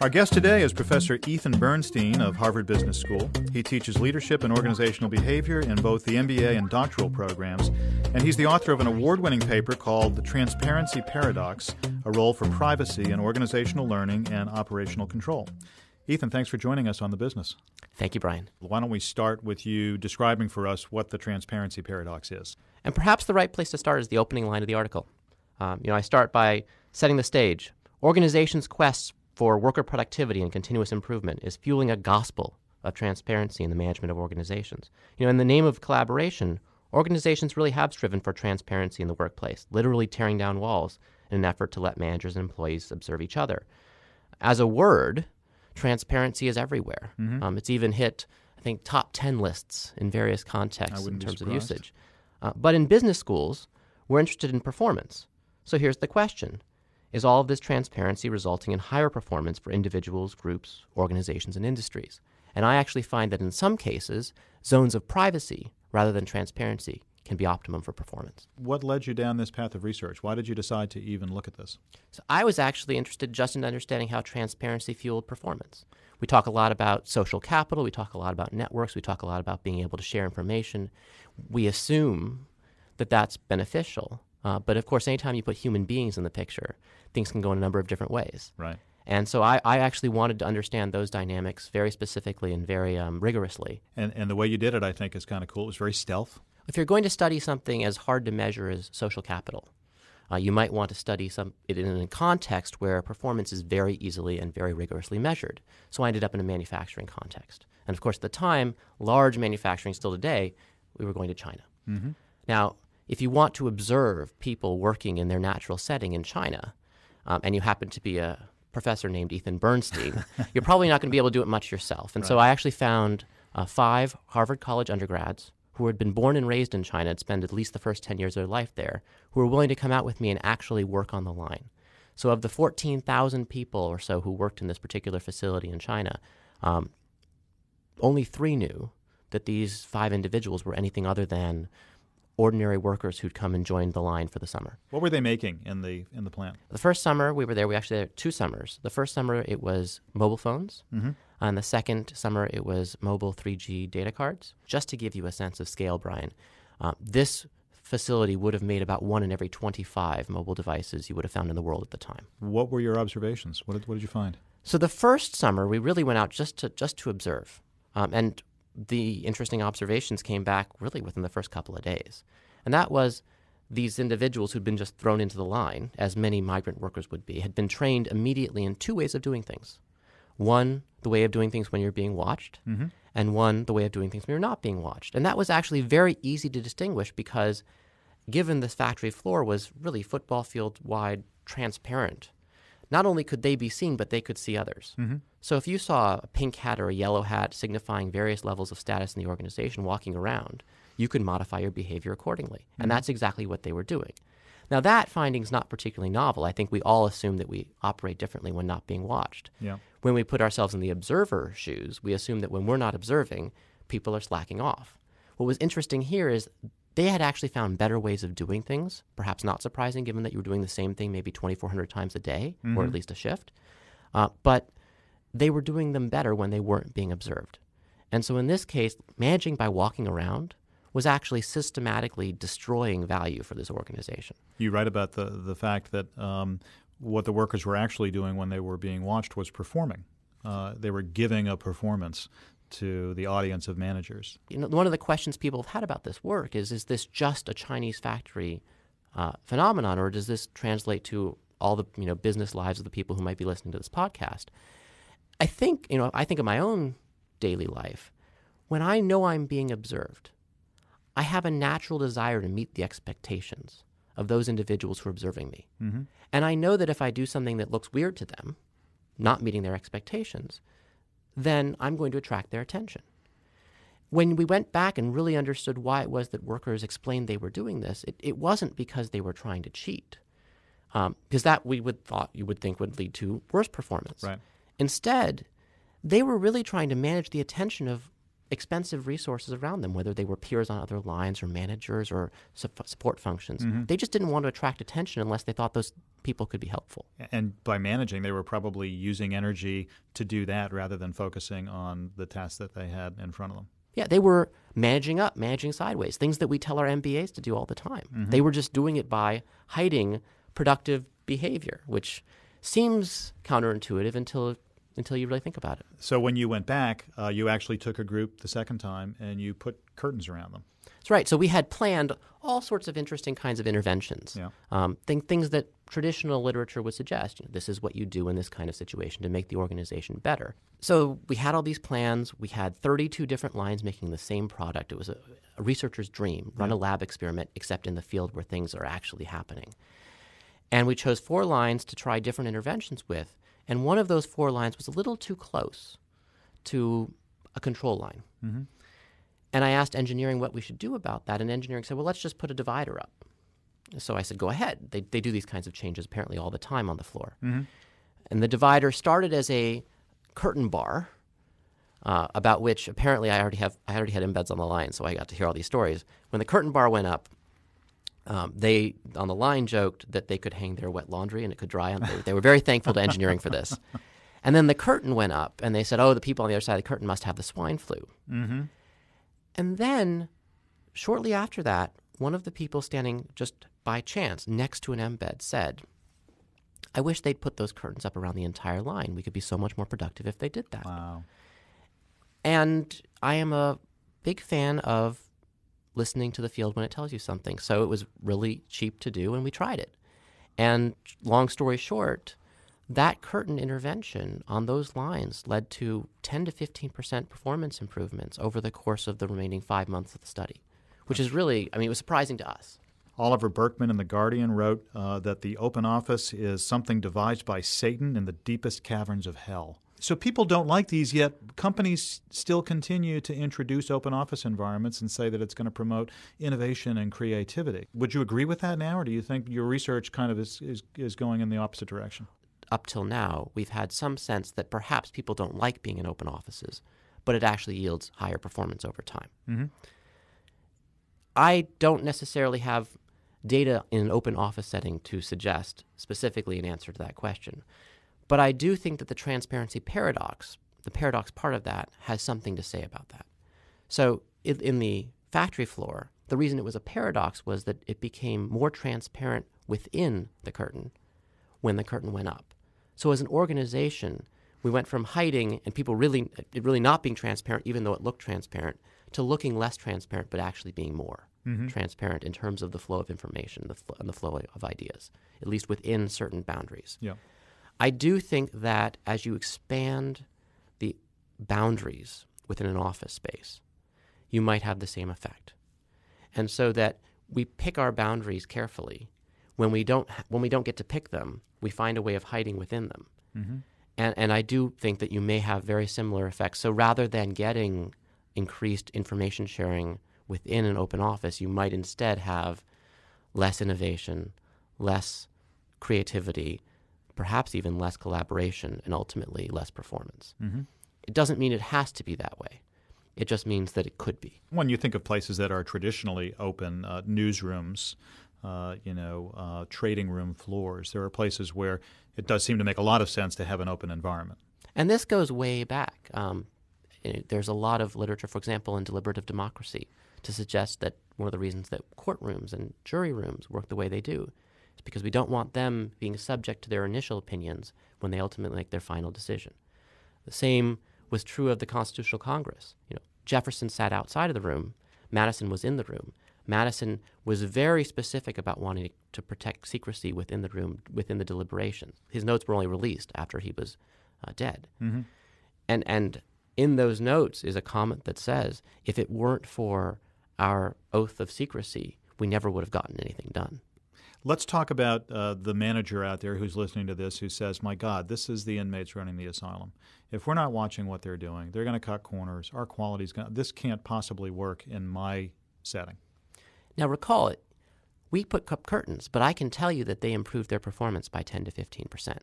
Our guest today is Professor Ethan Bernstein of Harvard Business School. He teaches leadership and organizational behavior in both the MBA and doctoral programs, and he's the author of an award winning paper called The Transparency Paradox A Role for Privacy in Organizational Learning and Operational Control. Ethan, thanks for joining us on the business. Thank you, Brian. Why don't we start with you describing for us what the transparency paradox is? And perhaps the right place to start is the opening line of the article. Um, you know, I start by setting the stage. Organizations' quests for worker productivity and continuous improvement is fueling a gospel of transparency in the management of organizations. You know, in the name of collaboration, organizations really have striven for transparency in the workplace, literally tearing down walls in an effort to let managers and employees observe each other. As a word, transparency is everywhere. Mm-hmm. Um, it's even hit, I think, top 10 lists in various contexts in terms of usage. Uh, but in business schools, we're interested in performance. So here's the question is all of this transparency resulting in higher performance for individuals, groups, organizations, and industries? And I actually find that in some cases, zones of privacy rather than transparency can be optimum for performance. What led you down this path of research? Why did you decide to even look at this? So I was actually interested just in understanding how transparency fueled performance. We talk a lot about social capital, we talk a lot about networks, we talk a lot about being able to share information. We assume that that's beneficial. Uh, but of course, anytime you put human beings in the picture, things can go in a number of different ways. Right. And so I, I actually wanted to understand those dynamics very specifically and very um, rigorously. And, and the way you did it, I think, is kind of cool. It was very stealth. If you're going to study something as hard to measure as social capital, uh, you might want to study some, it in a context where performance is very easily and very rigorously measured. So I ended up in a manufacturing context. And of course, at the time, large manufacturing, still today, we were going to China. Mm-hmm. Now, if you want to observe people working in their natural setting in China, um, and you happen to be a professor named Ethan Bernstein, you're probably not going to be able to do it much yourself. And right. so I actually found uh, five Harvard College undergrads who had been born and raised in China and spent at least the first 10 years of their life there, who were willing to come out with me and actually work on the line. So, of the 14,000 people or so who worked in this particular facility in China, um, only three knew that these five individuals were anything other than ordinary workers who'd come and joined the line for the summer. What were they making in the in the plant? The first summer we were there, we actually had two summers. The first summer it was mobile phones. Mm-hmm. And the second summer it was mobile 3G data cards. Just to give you a sense of scale, Brian, uh, this facility would have made about one in every 25 mobile devices you would have found in the world at the time. What were your observations? What did, what did you find? So the first summer we really went out just to just to observe. Um, and the interesting observations came back really within the first couple of days. And that was these individuals who'd been just thrown into the line, as many migrant workers would be, had been trained immediately in two ways of doing things. One, the way of doing things when you're being watched, mm-hmm. and one, the way of doing things when you're not being watched. And that was actually very easy to distinguish because, given this factory floor was really football field wide, transparent, not only could they be seen, but they could see others. Mm-hmm. So if you saw a pink hat or a yellow hat signifying various levels of status in the organization walking around, you could modify your behavior accordingly. Mm-hmm. And that's exactly what they were doing. Now, that finding is not particularly novel. I think we all assume that we operate differently when not being watched. Yeah. When we put ourselves in the observer shoes, we assume that when we're not observing, people are slacking off. What was interesting here is they had actually found better ways of doing things, perhaps not surprising given that you were doing the same thing maybe 2,400 times a day mm-hmm. or at mm-hmm. least a shift. Uh, but they were doing them better when they weren't being observed. And so in this case, managing by walking around was actually systematically destroying value for this organization. You write about the, the fact that um, what the workers were actually doing when they were being watched was performing. Uh, they were giving a performance to the audience of managers. You know, one of the questions people have had about this work is: Is this just a Chinese factory uh, phenomenon, or does this translate to all the you know business lives of the people who might be listening to this podcast? I think you know. I think of my own daily life when I know I'm being observed. I have a natural desire to meet the expectations of those individuals who are observing me. Mm-hmm. And I know that if I do something that looks weird to them, not meeting their expectations, then I'm going to attract their attention. When we went back and really understood why it was that workers explained they were doing this, it, it wasn't because they were trying to cheat, because um, that we would thought you would think would lead to worse performance. Right. Instead, they were really trying to manage the attention of expensive resources around them, whether they were peers on other lines or managers or su- support functions. Mm-hmm. They just didn't want to attract attention unless they thought those people could be helpful. And by managing, they were probably using energy to do that rather than focusing on the tasks that they had in front of them. Yeah, they were managing up, managing sideways, things that we tell our MBAs to do all the time. Mm-hmm. They were just doing it by hiding productive behavior, which seems counterintuitive until until you really think about it. So when you went back, uh, you actually took a group the second time and you put curtains around them. That's right. So we had planned all sorts of interesting kinds of interventions. Yeah. Um, th- things that traditional literature would suggest. You know, this is what you do in this kind of situation to make the organization better. So we had all these plans. We had 32 different lines making the same product. It was a, a researcher's dream run a lab experiment, except in the field where things are actually happening. And we chose four lines to try different interventions with. And one of those four lines was a little too close to a control line. And I asked engineering what we should do about that. And engineering said, well, let's just put a divider up. So I said, go ahead. They, they do these kinds of changes apparently all the time on the floor. And the divider started as a curtain bar, uh, about which apparently I already have I already had embeds on the line, so I got to hear all these stories. When the curtain bar went up, um, they on the line joked that they could hang their wet laundry and it could dry on. They, they were very thankful to engineering for this. And then the curtain went up, and they said, "Oh, the people on the other side of the curtain must have the swine flu." Mm-hmm. And then, shortly after that, one of the people standing just by chance next to an embed said, I wish they'd put those curtains up around the entire line. We could be so much more productive if they did that. Wow. And I am a big fan of listening to the field when it tells you something. So it was really cheap to do, and we tried it. And long story short, that curtain intervention on those lines led to 10 to 15% performance improvements over the course of the remaining five months of the study, which is really, I mean, it was surprising to us. Oliver Burkeman in The Guardian wrote uh, that the open office is something devised by Satan in the deepest caverns of hell. So people don't like these, yet companies still continue to introduce open office environments and say that it's going to promote innovation and creativity. Would you agree with that now, or do you think your research kind of is, is, is going in the opposite direction? Up till now, we've had some sense that perhaps people don't like being in open offices, but it actually yields higher performance over time. Mm-hmm. I don't necessarily have data in an open office setting to suggest specifically an answer to that question. But I do think that the transparency paradox, the paradox part of that, has something to say about that. So, in, in the factory floor, the reason it was a paradox was that it became more transparent within the curtain when the curtain went up. So, as an organization, we went from hiding and people really, it really not being transparent, even though it looked transparent, to looking less transparent, but actually being more mm-hmm. transparent in terms of the flow of information the fl- and the flow of ideas, at least within certain boundaries. Yeah. I do think that as you expand the boundaries within an office space, you might have the same effect. And so that we pick our boundaries carefully. When we don't, when we don't get to pick them, we find a way of hiding within them. Mm-hmm. And, and I do think that you may have very similar effects. So rather than getting increased information sharing within an open office, you might instead have less innovation, less creativity, perhaps even less collaboration, and ultimately less performance. Mhm. It doesn't mean it has to be that way. It just means that it could be. When you think of places that are traditionally open, uh, newsrooms, uh, you know, uh, trading room floors, there are places where it does seem to make a lot of sense to have an open environment. And this goes way back. Um, eh, there's a lot of literature, for example, in deliberative democracy, to suggest that one of the reasons that courtrooms and jury rooms work the way they do because we don't want them being subject to their initial opinions when they ultimately make their final decision. The same was true of the Constitutional Congress. You know, Jefferson sat outside of the room, Madison was in the room. Madison was very specific about wanting to protect secrecy within the room, within the deliberations. His notes were only released after he was uh, dead. Mhm. And and in those notes is a comment that says, if it weren't for our oath of secrecy, we never would have gotten anything done. Let's talk about uh, the manager out there who's listening to this who says, My God, this is the inmates running the asylum. If we're not watching what they're doing, they're going to cut corners. Our quality's going to, this can't possibly work in my setting. Now recall it, we put up curtains, but I can tell you that they improved their performance by 10 to 15 percent.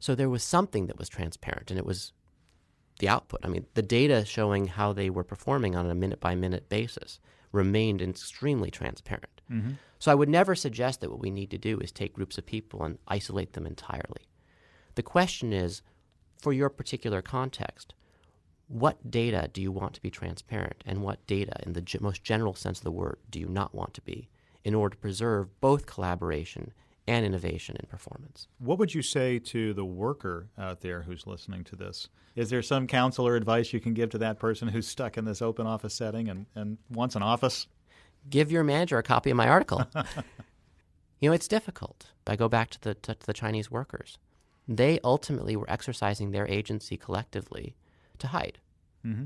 So there was something that was transparent, and it was the output. I mean, the data showing how they were performing on a minute by minute basis remained extremely transparent. Mm-hmm. So I would never suggest that what we need to do is take groups of people and isolate them entirely. The question is, for your particular context, what data do you want to be transparent and what data, in the g- most general sense of the word, do you not want to be in order to preserve both collaboration and innovation in performance? What would you say to the worker out there who's listening to this? Is there some counsel or advice you can give to that person who's stuck in this open office setting and, and wants an office? Give your manager a copy of my article. you know, it's difficult. I go back to the, to, to the Chinese workers. They ultimately were exercising their agency collectively to hide. Mm-hmm.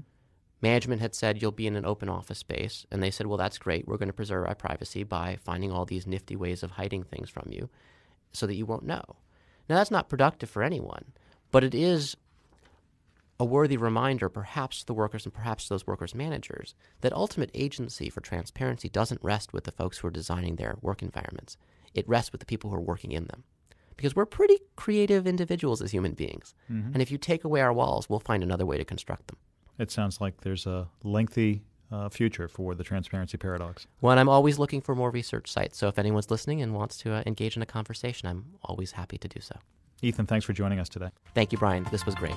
Management had said you'll be in an open office space, and they said, well, that's great. We're going to preserve our privacy by finding all these nifty ways of hiding things from you so that you won't know. Now, that's not productive for anyone, but it is a worthy reminder, perhaps to the workers and perhaps to those workers' managers, that ultimate agency for transparency doesn't rest with the folks who are designing their work environments. It rests with the people who are working in them because we're pretty creative individuals as human beings. Mm-hmm. And if you take away our walls, we'll find another way to construct them. It sounds like there's a lengthy uh, future for the transparency paradox. Well, I'm always looking for more research sites. So if anyone's listening and wants to uh, engage in a conversation, I'm always happy to do so. Ethan, thanks for joining us today. Thank you, Brian. This was great.